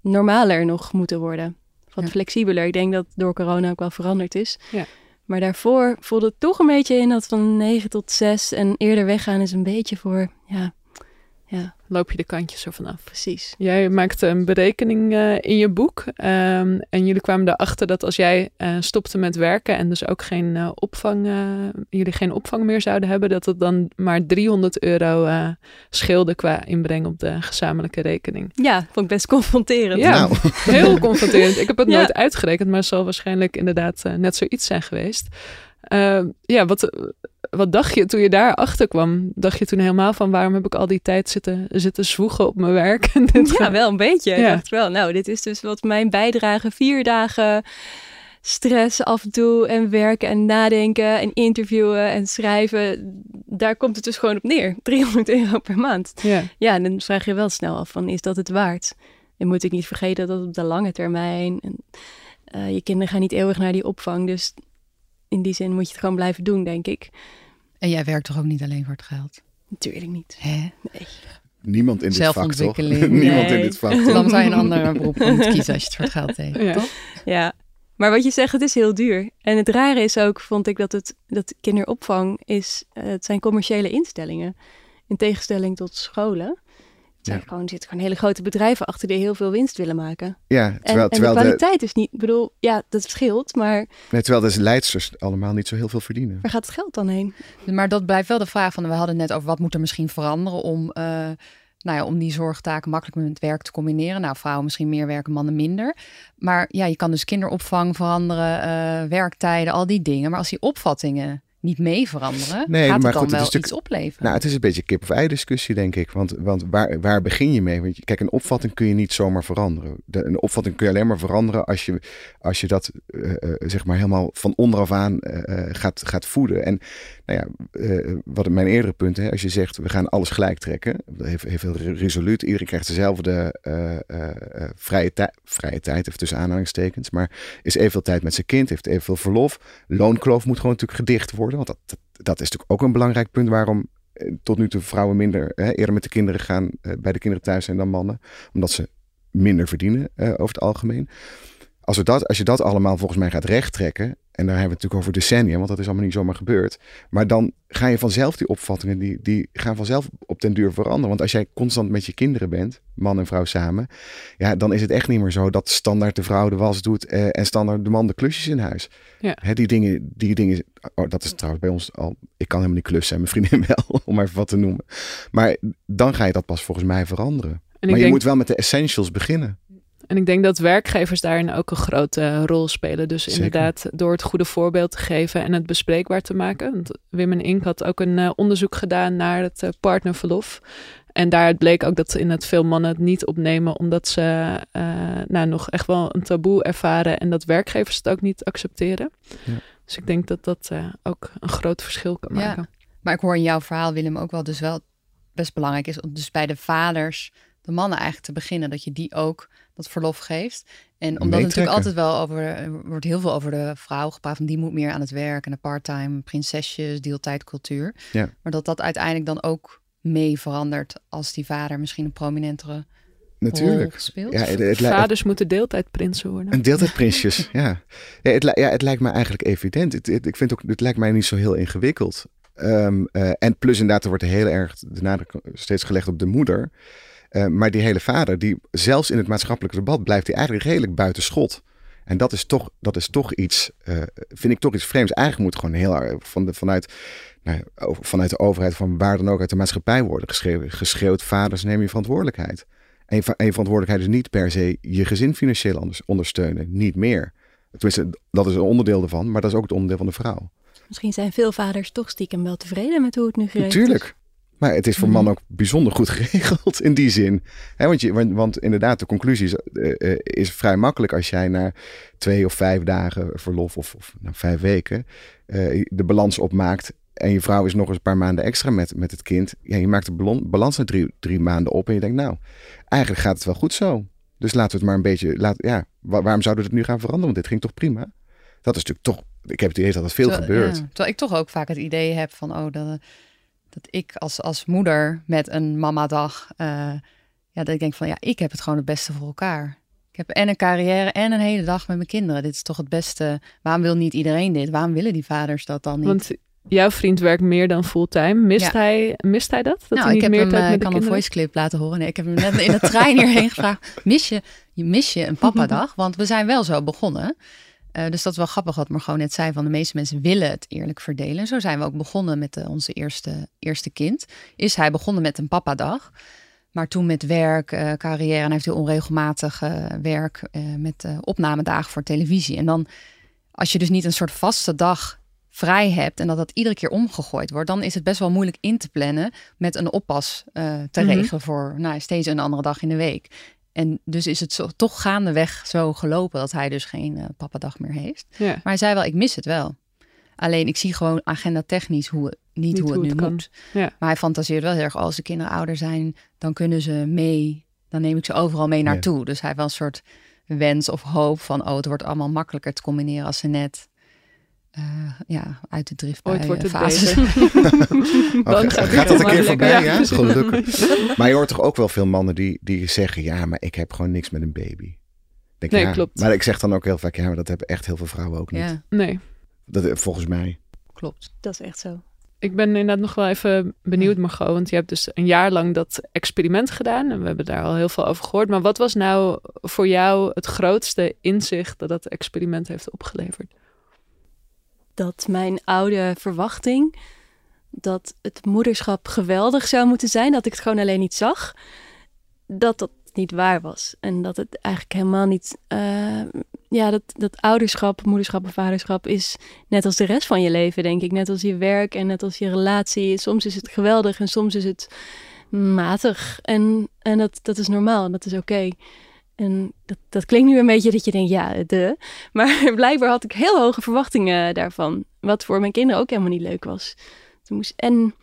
normaler nog moeten worden. Wat Ja. flexibeler. Ik denk dat door corona ook wel veranderd is. Ja. Maar daarvoor voelde het toch een beetje in dat van negen tot zes en eerder weggaan is een beetje voor, ja, Loop je de kantjes ervan af. precies. Jij maakte een berekening eh, in je boek. ehm, en jullie kwamen erachter dat als jij eh, stopte met werken en dus ook geen eh, opvang, eh, jullie geen opvang meer zouden hebben, dat het dan maar 300 euro eh, scheelde qua inbreng op de gezamenlijke rekening. Ja, vond ik best confronterend. Ja, Nou. (laughs) heel confronterend. Ik heb het Ja. nooit uitgerekend, maar het zal waarschijnlijk inderdaad net zoiets zijn geweest. Eh, ja, wat, wat dacht je toen je daar achter kwam? Dacht je toen helemaal van waarom heb ik al die tijd zitten, zitten zwoegen op mijn werk? (laughs) Ja, wel een beetje. Ik Ja. dacht wel, nou, dit is dus wat mijn bijdrage. Vier dagen stress af en toe en werken en nadenken en interviewen en schrijven. Daar komt het dus gewoon op neer. (laughs) 300 euro per maand. Ja. Ja, en dan vraag je wel snel af van, is dat het waard? En moet ik niet vergeten dat op de lange termijn... En, eh, je kinderen gaan niet eeuwig naar die opvang. Dus in die zin moet je het gewoon blijven doen, denk ik. En jij werkt toch ook niet alleen voor het geld? Natuurlijk niet. Hè? Nee. Niemand in dit vak, toch? Zelfontwikkeling. (laughs) Niemand in dit vak? (laughs) Dan zou je een ander beroep moeten kiezen als je het voor het geld deed. Ja. Toch? Ja, maar wat je zegt, het is heel duur. En het rare is ook, vond ik, dat het dat kinderopvang is, eh, het zijn commerciële instellingen. In tegenstelling tot scholen. Zijn Ja. gewoon, er zitten gewoon hele grote bedrijven achter die heel veel winst willen maken. Ja, En, terwijl, en terwijl, de de, kwaliteit is niet, ik bedoel, ja, dat verschilt, maar nee, terwijl de leidsters allemaal niet zo heel veel verdienen. waar gaat het geld dan heen? Maar dat blijft wel de vraag van, we hadden net over wat moet er misschien veranderen om, eh, nou ja, om die zorgtaken makkelijk met het werk te combineren. Nou, vrouwen misschien meer werken, mannen minder. Maar ja, je kan dus kinderopvang veranderen, eh, werktijden, al die dingen. Maar als die opvattingen niet mee veranderen, Nee, gaat maar het dan goed, het wel is iets opleveren. Nou, het is een beetje kip of ei discussie, denk ik. Want, want waar, waar begin je mee? Want kijk, een opvatting kun je niet zomaar veranderen. De, een opvatting kun je alleen maar veranderen als je, als je dat eh, eh, zeg maar helemaal van onderaf aan eh, gaat, gaat voeden. En nou ja, wat mijn eerdere punten, hè, als je zegt we gaan alles gelijk trekken, dat heeft, heeft heel re- resoluut. Iedereen krijgt dezelfde vrije, tij- vrije tijd, even tussen aanhalingstekens, maar is evenveel tijd met zijn kind, heeft evenveel verlof. Loonkloof moet gewoon natuurlijk gedicht worden, want dat, dat, is natuurlijk ook een belangrijk punt waarom eh, tot nu toe vrouwen minder hè, eerder met de kinderen gaan, eh, bij de kinderen thuis zijn dan mannen, omdat ze minder verdienen eh, over het algemeen. Als, we dat, als je dat allemaal volgens mij gaat rechttrekken, en daar hebben we het natuurlijk over decennia, want dat is allemaal niet zomaar gebeurd. Maar dan ga je vanzelf die opvattingen, die, die gaan vanzelf op den duur veranderen. Want als jij constant met je kinderen bent, man en vrouw samen, ja, dan is het echt niet meer zo dat standaard de vrouw de was doet eh, en standaard de man de klusjes in huis. Ja. Hè, die dingen, die dingen, oh, dat is trouwens bij ons al, ik kan helemaal niet klussen en mijn vriendin (laughs) wel, om even wat te noemen. Maar dan ga je dat pas volgens mij veranderen. En maar je denk, moet wel met de essentials beginnen. En ik denk dat werkgevers daarin ook een grote rol spelen. Dus Zeker. inderdaad, door het goede voorbeeld te geven en het bespreekbaar te maken. Want Wim en Ink had ook een eh, onderzoek gedaan naar het eh, partnerverlof. En daaruit bleek ook dat in het veel mannen het niet opnemen, omdat ze eh, nou, nog echt wel een taboe ervaren en dat werkgevers het ook niet accepteren. Ja. Dus ik denk dat dat ook een groot verschil kan Ja. maken. Maar ik hoor in jouw verhaal, Willem, ook wel dus wel best belangrijk is om dus bij de vaders, de mannen eigenlijk te beginnen, dat je die ook dat verlof geeft. En omdat het natuurlijk altijd wel over, er wordt heel veel over de vrouw gepraat, van die moet meer aan het werk en de parttime, prinsesjes, deeltijdcultuur. Ja. Maar dat dat uiteindelijk dan ook mee verandert als die vader misschien een prominentere Natuurlijk. rol speelt. Ja, het, Vaders moeten deeltijdprinsen worden. Een deeltijdprinsjes, (laughs) ja. Ja het, ja. het lijkt me eigenlijk evident. Het, het- ik vind ook, het lijkt mij niet zo heel ingewikkeld. Ehm, eh, en plus inderdaad, er wordt heel erg de nadruk steeds gelegd op de moeder. Eh, maar die hele vader, die zelfs in het maatschappelijke debat blijft hij eigenlijk redelijk buiten schot. En dat is toch, dat is toch iets, eh, vind ik toch iets vreemds. Eigenlijk moet gewoon heel erg van de, vanuit, nou, vanuit de overheid, van waar dan ook uit de maatschappij worden geschreeuwd. geschreeuwd vaders, neem je verantwoordelijkheid. En je, va- en je verantwoordelijkheid is niet per se je gezin financieel anders- ondersteunen. Niet meer. Tenminste, dat is een onderdeel ervan, maar dat is ook het onderdeel van de vrouw. Misschien zijn veel vaders toch stiekem wel tevreden met hoe het nu geregeld is. Natuurlijk. Maar het is voor mannen ook bijzonder goed (laughs) geregeld in die zin. Hè, want, je, want, inderdaad, de conclusie is, eh, eh, is vrij makkelijk als jij na twee of vijf dagen verlof of, of nou, vijf weken eh, de balans opmaakt. En je vrouw is nog eens een paar maanden extra met, met het kind. Ja, je maakt de balans na drie, drie maanden op en je denkt, nou, eigenlijk gaat het wel goed zo. Dus laten we het maar een beetje, laat, ja, wa- waarom zouden we het nu gaan veranderen? Want dit ging toch prima? Dat is natuurlijk toch, ik heb het idee dat dat veel Terwijl- gebeurt. ja, terwijl ik toch ook vaak het idee heb van, oh, dat, dat ik als, als moeder met een mamadag, eh ja, dat ik denk van, ja, ik heb het gewoon het beste voor elkaar. Ik heb en een carrière en een hele dag met mijn kinderen. Dit is toch het beste. Waarom wil niet iedereen dit? Waarom willen die vaders dat dan niet? Want jouw vriend werkt meer dan fulltime. Mist, Ja. hij, mist hij dat? Dat nou, hij ik niet heb meer hem, tijd eh, met ik de kan een voice clip laten horen. Nee, ik heb hem net in de trein hierheen gevraagd. Mis je, je- mis je een (laughs) papadag? Want we zijn wel zo begonnen. Eh, dus dat is wel grappig wat Margot net zei. Van de meeste mensen willen het eerlijk verdelen. En zo zijn we ook begonnen met eh, onze eerste, eerste kind. Is hij begonnen met een papadag. Maar toen met werk, eh, carrière. En hij heeft heel onregelmatig werk met opnamedagen voor televisie. En dan, als je dus niet een soort vaste dag vrij hebt en dat dat iedere keer omgegooid wordt, dan is het best wel moeilijk in te plannen met een oppas te Mhm. regelen voor nou, steeds een andere dag in de week. En dus is het zo, toch gaandeweg zo gelopen dat hij dus geen uh, papadag meer heeft. Ja. Maar hij zei wel, ik mis het wel. Alleen ik zie gewoon agenda technisch hoe, het- niet, Niet hoe het hoe nu het moet. Ja. Maar hij fantaseert wel heel erg, als de kinderen ouder zijn, dan kunnen ze mee. Dan neem ik ze overal mee naartoe. Dus hij heeft wel een soort wens of hoop van, oh, het wordt allemaal makkelijker te combineren als ze net eh, ja, uit de driftbui Ooit wordt het fase beter. (laughs) Oh, Dan ga- gaat dat een keer voorbij? Ja, gelukkig. (laughs) Maar je hoort toch ook wel veel mannen die, die zeggen: Ja, maar ik heb gewoon niks met een baby. Denk, Nee, ja, klopt. Maar ik zeg dan ook heel vaak: Ja, maar dat hebben echt heel veel vrouwen ook niet. Ja, Nee. Dat, eh, volgens mij. klopt. Dat is echt zo. Ik ben inderdaad nog wel even benieuwd, Margot. Want je hebt dus een jaar lang dat experiment gedaan. En we hebben daar al heel veel over gehoord. Maar wat was nou voor jou het grootste inzicht dat dat experiment heeft opgeleverd? Dat mijn oude verwachting dat het moederschap geweldig zou moeten zijn, dat ik het gewoon alleen niet zag, dat dat niet waar was. En dat het eigenlijk helemaal niet. eh, ja, dat, dat ouderschap, moederschap en vaderschap is net als de rest van je leven, denk ik. Net als je werk en net als je relatie. Soms is het geweldig en soms is het matig. En, en dat, dat is normaal en dat is oké. En dat, dat klinkt nu een beetje dat je denkt, ja, de. Maar (laughs) blijkbaar had ik heel hoge verwachtingen daarvan. Wat voor mijn kinderen ook helemaal niet leuk was. Het moest en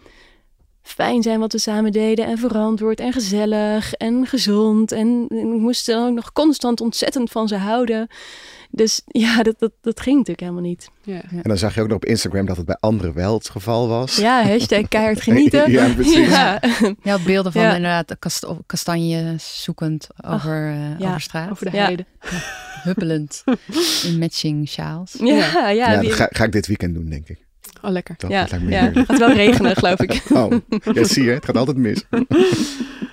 fijn zijn wat we samen deden. En verantwoord en gezellig en gezond. En ik moest er ook nog constant ontzettend van ze houden. Dus (laughs) ja, dat, dat, dat ging natuurlijk helemaal niet. Ja. En dan zag je ook nog op Instagram dat het bij anderen wel het geval was. Ja, hashtag keihard (laughs) genieten. Ja, precies. Ja. Ja, (laughs) beelden van Ja. inderdaad de kast kastanjes zoekend over, eh, ja, over straat. Over de Ja. heide. Huppelend in matching sjaals. Ja, ja, Ja, die- dat ga, ga ik dit weekend doen, denk ik. Oh, lekker. Dat, ja, dat lijkt me ja. heerlijk. Het gaat wel regenen, geloof ik. (laughs) Oh, ja, zie je, het gaat altijd mis. (laughs)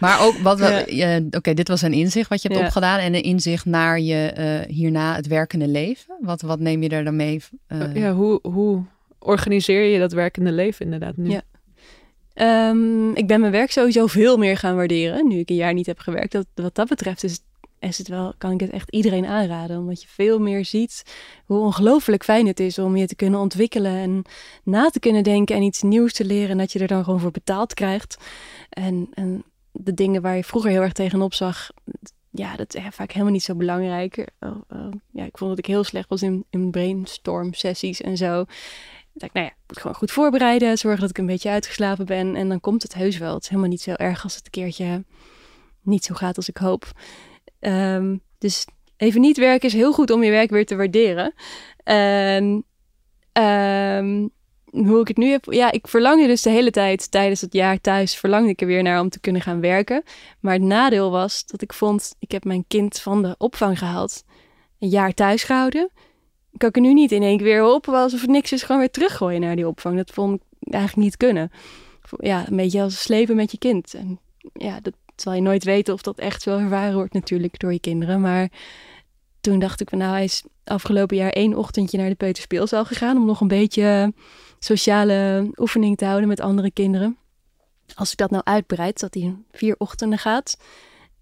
Maar ook wat we. Ja. Oké, dit was een inzicht wat je hebt Ja. opgedaan. En een inzicht naar je eh, hierna het werkende leven. Wat, wat neem je er dan mee? eh, ja, hoe, hoe organiseer je dat werkende leven inderdaad nu? Ja. Ehm, ik ben mijn werk sowieso veel meer gaan waarderen. Nu ik een jaar niet heb gewerkt. Dat, wat dat betreft is, het wel, kan ik het echt iedereen aanraden. Omdat je veel meer ziet hoe ongelooflijk fijn het is om je te kunnen ontwikkelen. En na te kunnen denken en iets nieuws te leren. En dat je er dan gewoon voor betaald krijgt. En, en de dingen waar je vroeger heel erg tegenop zag. Ja, dat is vaak helemaal niet zo belangrijk. Oh, oh, ja, ik vond dat ik heel slecht was in, in brainstorm sessies en zo. Ik dacht, nou ja, ik moet gewoon goed voorbereiden. Zorgen dat ik een beetje uitgeslapen ben. En dan komt het heus wel. Het is helemaal niet zo erg als het een keertje niet zo gaat als ik hoop. Ehm, dus even niet werken is heel goed om je werk weer te waarderen. En ehm, hoe ik het nu heb... Ja, ik verlangde dus de hele tijd tijdens het jaar thuis... verlangde ik er weer naar om te kunnen gaan werken. Maar het nadeel was dat ik vond... Ik heb mijn kind van de opvang gehaald. Een jaar thuis gehouden kan ik er nu niet in één keer weer op, alsof het niks is, gewoon weer teruggooien naar die opvang. Dat vond ik eigenlijk niet kunnen. Ja, een beetje als slepen met je kind. En ja, dat zal je nooit weten of dat echt zo ervaren wordt natuurlijk door je kinderen. Maar toen dacht ik, van, nou, hij is afgelopen jaar één ochtendje naar de peuterspeelzaal gegaan om nog een beetje sociale oefening te houden met andere kinderen. Als ik dat nou uitbreid, dat hij vier ochtenden gaat.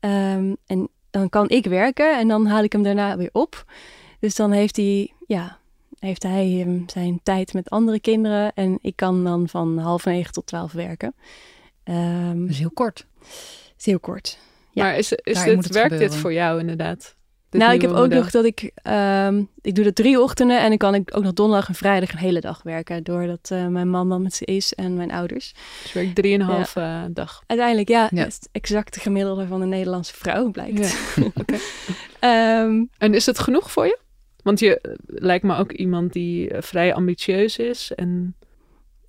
Ehm, en dan kan ik werken en dan haal ik hem daarna weer op. Dus dan heeft hij, ja, heeft hij ehm, zijn tijd met andere kinderen. En ik kan dan van half negen tot twaalf werken. Ehm, Dat is heel kort. Is heel kort. Ja. Maar is, is dit, het werkt dit voor jou inderdaad? Nou, ik heb ook nog dat ik, ehm, ik doe dat drie ochtenden en dan kan ik ook nog donderdag en vrijdag een hele dag werken. Doordat eh, mijn man dan met ze is en mijn ouders. Dus werk drieënhalf eh, dag. Uiteindelijk, ja, Ja. is exacte gemiddelde van een Nederlandse vrouw, blijkt. Ja. (laughs) Ehm, En is het genoeg voor je? Want je eh, lijkt me ook iemand die vrij ambitieus is. En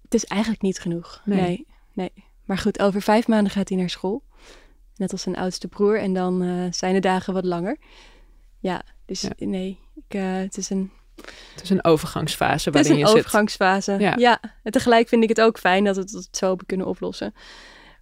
het is eigenlijk niet genoeg. Nee. Nee. nee, Maar goed, over vijf maanden gaat hij naar school. Net als zijn oudste broer. En dan eh, zijn de dagen wat langer. Ja, dus Ja. nee. Ik, eh, het is een, het is een overgangsfase het is waarin een je overgangsfase. Ja. Ja. En tegelijk vind ik het ook fijn dat we het zo hebben kunnen oplossen.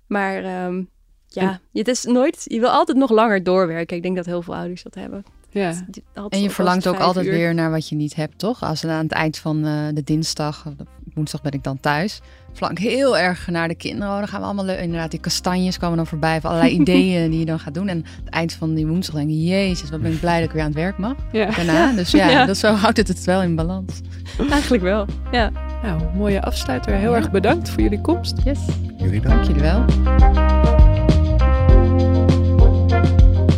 Maar ehm, ja, het is nooit... Je wil altijd nog langer doorwerken. Ik denk dat heel veel ouders dat hebben. zit. Ja. En je verlangt ook altijd uur. weer naar wat je niet hebt, toch? Als aan het eind van eh, de dinsdag, of de woensdag ben ik dan thuis. Ik heel erg naar de kinderen. Oh, dan gaan we allemaal leuk. Inderdaad, die kastanjes komen dan voorbij. Van allerlei (laughs) ideeën die je dan gaat doen. En aan het eind van die woensdag denk ik, jezus, wat ben ik blij dat ik weer aan het werk mag. Ja. Daarna. Dus ja, Ja. Dat, zo houdt het het wel in balans. Eigenlijk wel, ja. Nou, mooie afsluiter. Heel erg bedankt voor jullie komst. Yes. Jullie dan? Dank jullie wel.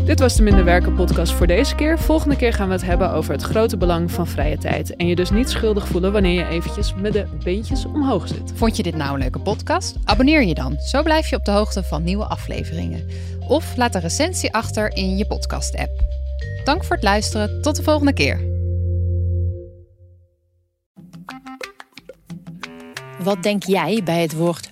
Dit was de Minder Werken podcast voor deze keer. Volgende keer gaan we het hebben over het grote belang van vrije tijd. En je dus niet schuldig voelen wanneer je eventjes met de beentjes omhoog zit. Vond je dit nou een leuke podcast? Abonneer je dan. Zo blijf je op de hoogte van nieuwe afleveringen. Of laat een recensie achter in je podcast-app. Dank voor het luisteren. Tot de volgende keer. Wat denk jij bij het woord